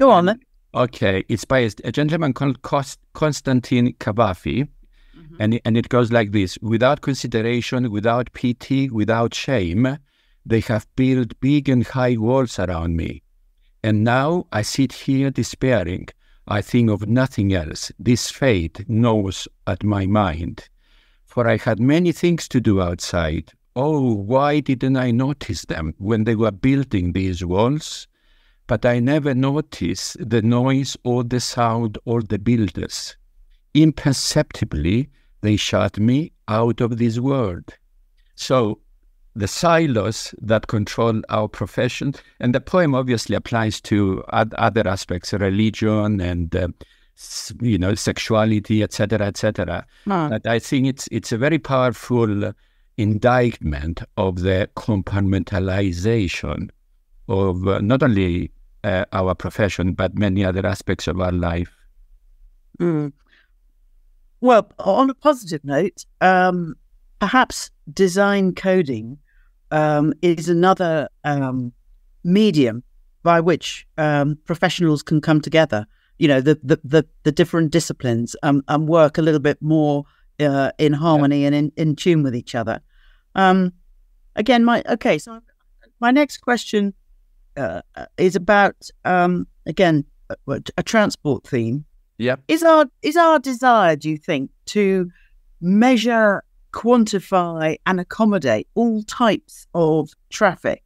Go on then. Okay, it's by a gentleman called Kost- Konstantin Kavafi Mm-hmm. And, and it goes like this without consideration, without pity, without shame, they have built big and high walls around me. And now I sit here despairing. I think of nothing else. This fate gnaws at my mind. For I had many things to do outside. Oh, why didn't I notice them when they were building these walls? But I never noticed the noise or the sound or the builders imperceptibly they shut me out of this world. So the silos that control our profession, and the poem obviously applies to other aspects, religion and uh, you know sexuality, etc., etc. But I think it's it's a very powerful indictment of the compartmentalization of uh, not only uh, our profession but many other aspects of our life. Mm. Well, on a positive note, um, perhaps design coding um, is another um, medium by which um, professionals can come together. You know, the the the, the different disciplines um, and work a little bit more uh, in harmony yeah. and in, in tune with each other. Um, again, my okay. So my next question uh, is about again a, a transport theme. Yeah. Is our is our desire, do you think, to measure, quantify, and accommodate all types of traffic?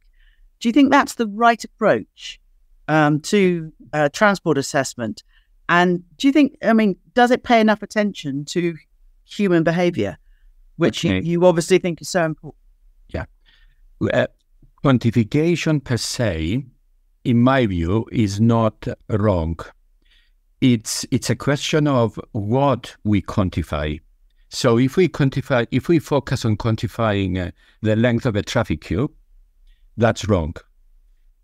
Do you think that's the right approach um, to uh, transport assessment? And do you think, I mean, does it pay enough attention to human behavior, which okay. you, you, obviously think is so important? Yeah. Uh, quantification per se, in my view, is not wrong it's it's a question of what we quantify. So if we quantify, if we focus on quantifying uh, the length of a traffic queue, that's wrong.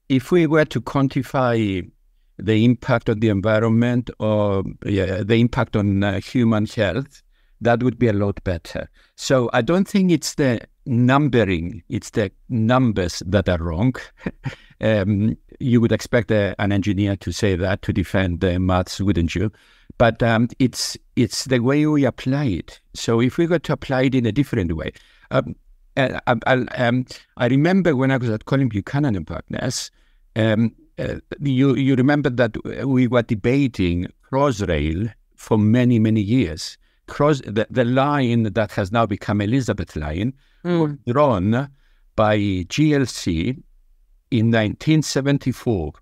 If we were to quantify the impact on the environment or yeah, the impact on uh, human health, that would be a lot better. So I don't think it's the numbering, it's the numbers that are wrong. um, you would expect a, an engineer to say that to defend the maths, wouldn't you? But um, it's it's the way we apply it. So if we were to apply it in a different way, um, uh, I, I, um, I, remember when I was at Colin Buchanan and Partners, um, uh, you you remember that we were debating Crossrail for many many years. Cross the, the line that has now become Elizabeth Line mm. was drawn by GLC in 1974.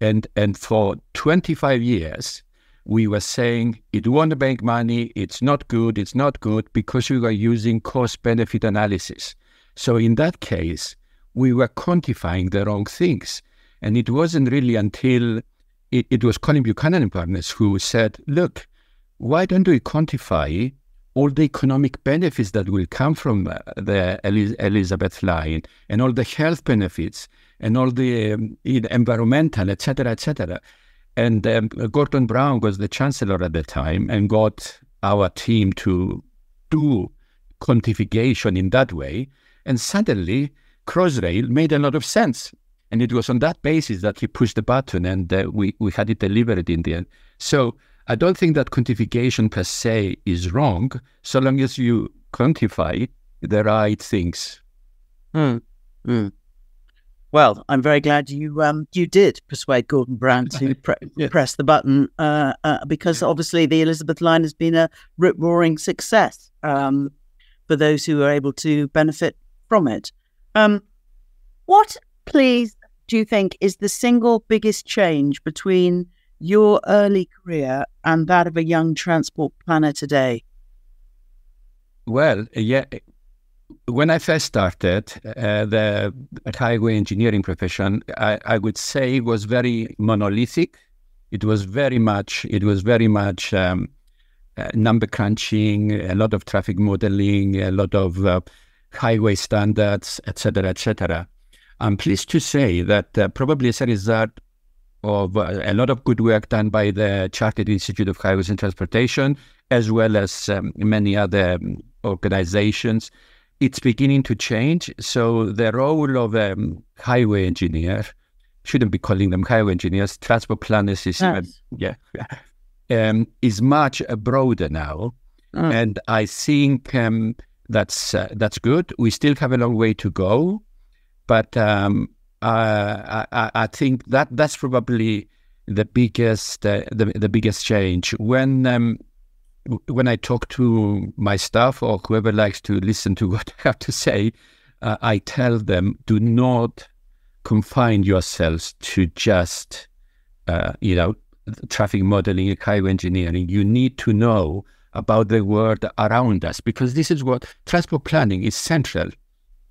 And, and for 25 years, we were saying it won't make money, it's not good, it's not good, because we were using cost benefit analysis. So in that case, we were quantifying the wrong things. And it wasn't really until it, it was Colin Buchanan and partners who said, look, why don't we quantify all the economic benefits that will come from uh, the Elizabeth line and all the health benefits and all the um, environmental, etc., etc. And um, Gordon Brown was the chancellor at the time and got our team to do quantification in that way. And suddenly, Crossrail made a lot of sense. And it was on that basis that he pushed the button and uh, we, we had it delivered in the end. So I don't think that quantification per se is wrong, so long as you quantify the right things. Mm. Mm. Well, I'm very glad you um, you did persuade Gordon Brown to pre- yes. press the button uh, uh, because obviously the Elizabeth line has been a rip roaring success um, for those who are able to benefit from it. Um, what, please, do you think is the single biggest change between your early career and that of a young transport planner today? Well, yeah. When I first started uh, the highway engineering profession, I, I, would say it was very monolithic. It was very much. It was very much um, uh, number crunching, a lot of traffic modeling, a lot of uh, highway standards, etc., etc. I'm pleased to say that uh, probably as a result of uh, a lot of good work done by the Chartered Institute of Highways and Transportation, as well as um, many other um, organizations, it's beginning to change. So the role of a um, highway engineer shouldn't be calling them highway engineers. Transport planners is yes. even, yeah, um, is much broader now, mm. and I think um, that's uh, that's good. We still have a long way to go, but um, uh, I, I, think that that's probably the biggest uh, the, the biggest change when um, when I talk to my staff or whoever likes to listen to what I have to say, uh, I tell them do not confine yourselves to just uh, you know traffic modeling, highway engineering. You need to know about the world around us because this is what transport planning is central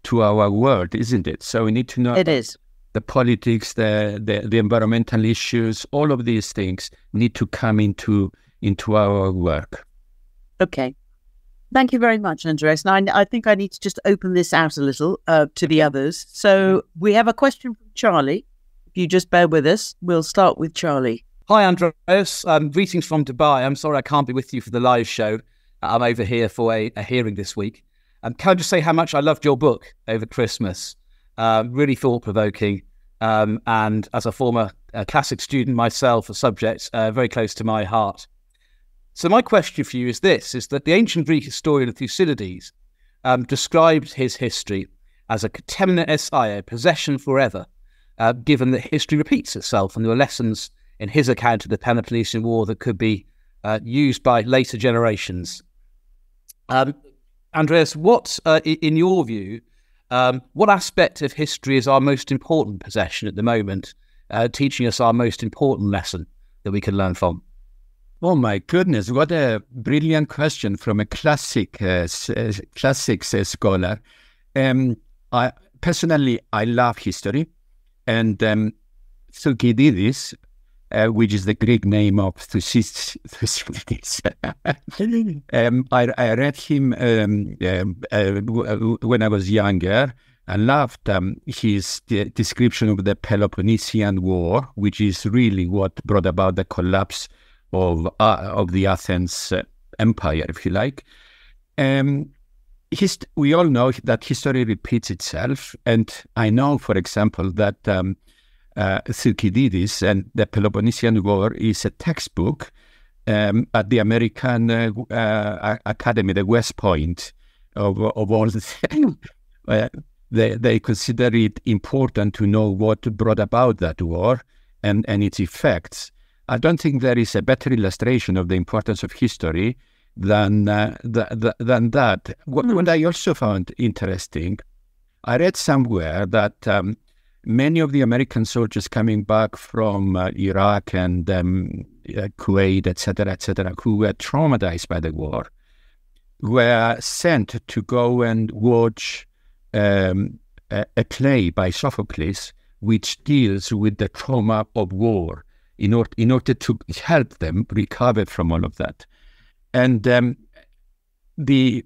to our world, isn't it? So we need to know it is the politics, the, the the environmental issues, all of these things need to come into into our work. Okay. Thank you very much, Andreas. Now, I, I think I need to just open this out a little uh, to the others. So we have a question from Charlie. If you just bear with us, we'll start with Charlie. Hi, Andreas. Um, greetings from Dubai. I'm sorry I can't be with you for the live show. I'm over here for a, a hearing this week. Um, can I just say how much I loved your book over Christmas? Um, really thought provoking. Um, and as a former uh, classic student myself, a subject uh, very close to my heart. So my question for you is this: is that the ancient Greek historian Thucydides um, described his history as a ktema es aiei, possession forever, uh, given that history repeats itself, and there were lessons in his account of the Peloponnesian War that could be uh, used by later generations. Um, Andreas, what, uh, in your view, um, what aspect of history is our most important possession at the moment, uh, teaching us our most important lesson that we can learn from? Oh my goodness! What a brilliant question from a classic uh, classics uh, scholar. Um, I personally I love history, and um, Thucydides, uh, which is the Greek name of Thucydides. um, I, I, read him um, um uh, when I was younger. I loved um, his description of the Peloponnesian War, which is really what brought about the collapse of uh, of the Athens uh, empire, if you like. Um, we all know that history repeats itself, and I know, for example, that um, uh, Thucydides and the Peloponnesian War is a textbook um, at the American uh, uh, Academy, the West Point of, of all the uh, they, they consider it important to know what brought about that war and, and its effects. I don't think there is a better illustration of the importance of history than uh, the, the, than that. What, mm. what, I also found interesting, I read somewhere that um, many of the American soldiers coming back from uh, Iraq and um, uh, Kuwait, etc., etc., who were traumatized by the war, were sent to go and watch um, a, a play by Sophocles, which deals with the trauma of war in order in order to help them recover from all of that. And um, the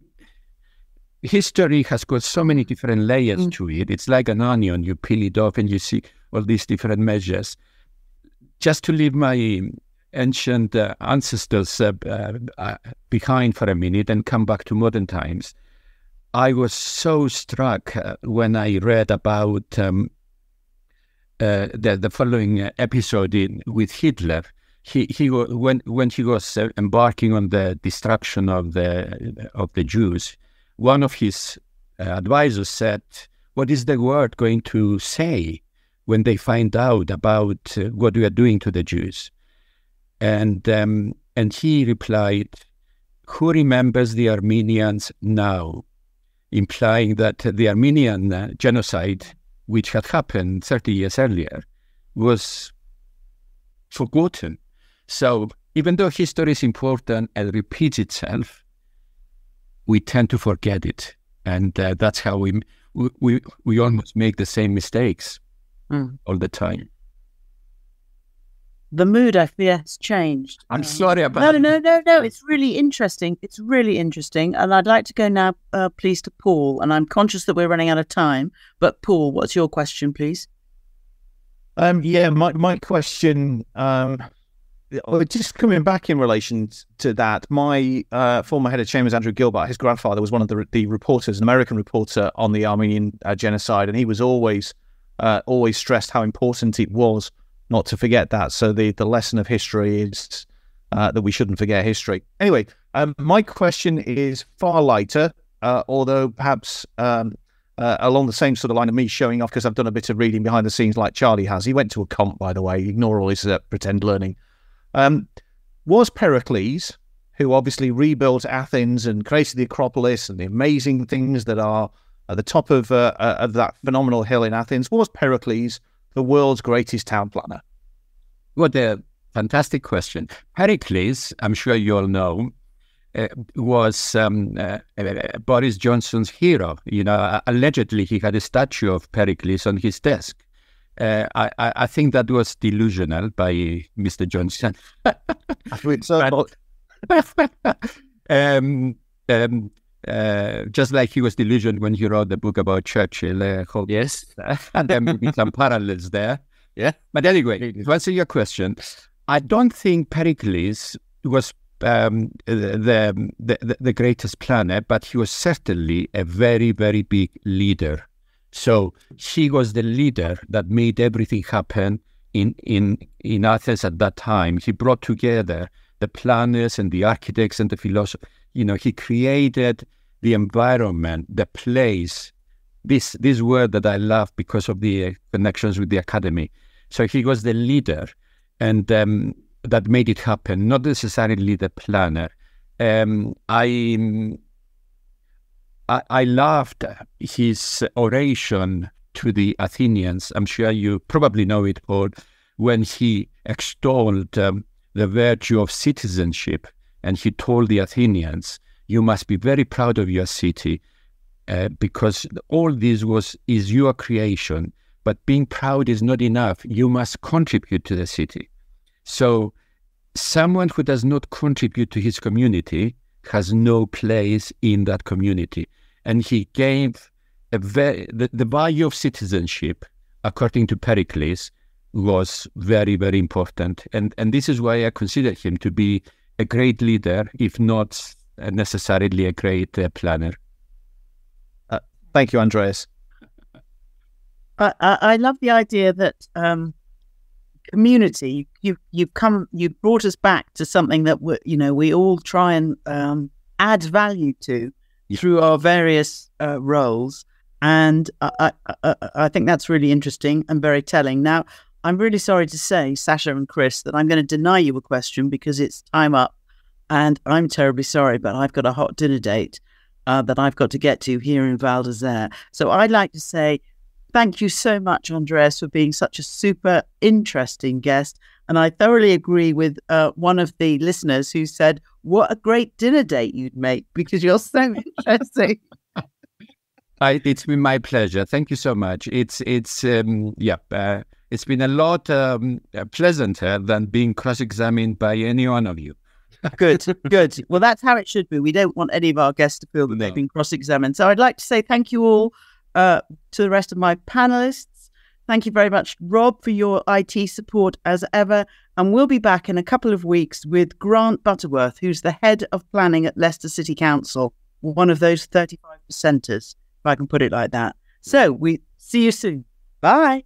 history has got so many different layers mm. to it. It's like an onion. You peel it off and you see all these different measures. Just to leave my ancient uh, ancestors uh, uh, behind for a minute and come back to modern times. I was so struck uh, when I read about um, uh, the, the following uh, episode in, with Hitler, he, he when when he was uh, embarking on the destruction of the of the Jews, one of his advisors said, "What is the world going to say when they find out about what we are doing to the Jews?" And um, and he replied, "Who remembers the Armenians now? implying that the Armenian genocide, which had happened 30 years earlier, was forgotten. So even though history is important and repeats itself, we tend to forget it, and uh, that's how we we we almost make the same mistakes Mm. all the time. The mood, I fear, has changed. I'm Um, sorry about No, no, no, no. It's really interesting. It's really interesting. And I'd like to go now, uh, please, to Paul. And I'm conscious that we're running out of time. But, Paul, what's your question, please? Um, yeah, my my question, um, just coming back in relation to that, my uh, former head of chambers, Andrew Gilbert, his grandfather was one of the the reporters, an American reporter on the Armenian uh, genocide, and he was always uh, always stressed how important it was not to forget that. So the the lesson of history is uh, that we shouldn't forget history. Anyway, um, my question is far lighter, uh, although perhaps um, uh, along the same sort of line of me showing off because I've done a bit of reading behind the scenes like Charlie has. He went to a comp, by the way. Ignore all his uh, pretend learning. Um, was Pericles, who obviously rebuilt Athens and created the Acropolis and the amazing things that are at the top of uh, uh, of that phenomenal hill in Athens, was Pericles the world's greatest town planner? What a fantastic question. Pericles, I'm sure you all know, uh, was um, uh, uh, Boris Johnson's hero. You know, allegedly he had a statue of Pericles on his desk. Uh, I, I think that was delusional by Mr. Johnson. So, um, um, uh, just like he was delusioned when he wrote the book about Churchill. Uh, Yes. and there may be some parallels there. Yeah. But anyway, to answer your question, I don't think Pericles was um, the, the, the the greatest planner, but he was certainly a very, very big leader. So he was the leader that made everything happen in, in, in Athens at that time. He brought together the planners and the architects and the philosophers. You know, he created the environment, the place, this this word that I love because of the uh, connections with the academy. So he was the leader, and um, that made it happen. Not necessarily the planner. Um, I, I I loved his oration to the Athenians. I'm sure you probably know it, Paul, when he extolled um, the virtue of citizenship, and he told the Athenians, "You must be very proud of your city." uh, because all this was is your creation. But being proud is not enough. You must contribute to the city. So, someone who does not contribute to his community has no place in that community. And he gave very the, the value of citizenship, according to Pericles, was very very important. And and this is why I consider him to be a great leader, if not uh, necessarily a great uh, planner. thank you, Andreas. I, I, I love the idea that um, community. You you've come you've brought us back to something that we, you know we all try and um, add value to through our various uh, roles, and I, I I I think that's really interesting and very telling. Now, I'm really sorry to say, Sasha and Chris, that I'm going to deny you a question because it's time up, and I'm terribly sorry, but I've got a hot dinner date. Uh, that I've got to get to here in Val d'Isere. So I'd like to say Thank you so much, Andreas, for being such a super interesting guest. And I thoroughly agree with uh, one of the listeners who said, What a great dinner date you'd make because you're so interesting. I, it's been my pleasure. Thank you so much. It's it's um, yeah, uh, it's been a lot um, uh, pleasanter than being cross-examined by any one of you. good, good. Well, that's how it should be. We don't want any of our guests to feel that they've been cross examined. So I'd like to say thank you all uh, to the rest of my panelists. Thank you very much, Rob, for your IT support as ever. And we'll be back in a couple of weeks with Grant Butterworth, who's the head of planning at Leicester City Council, one of those 35 percenters, if I can put it like that. So we see you soon. Bye.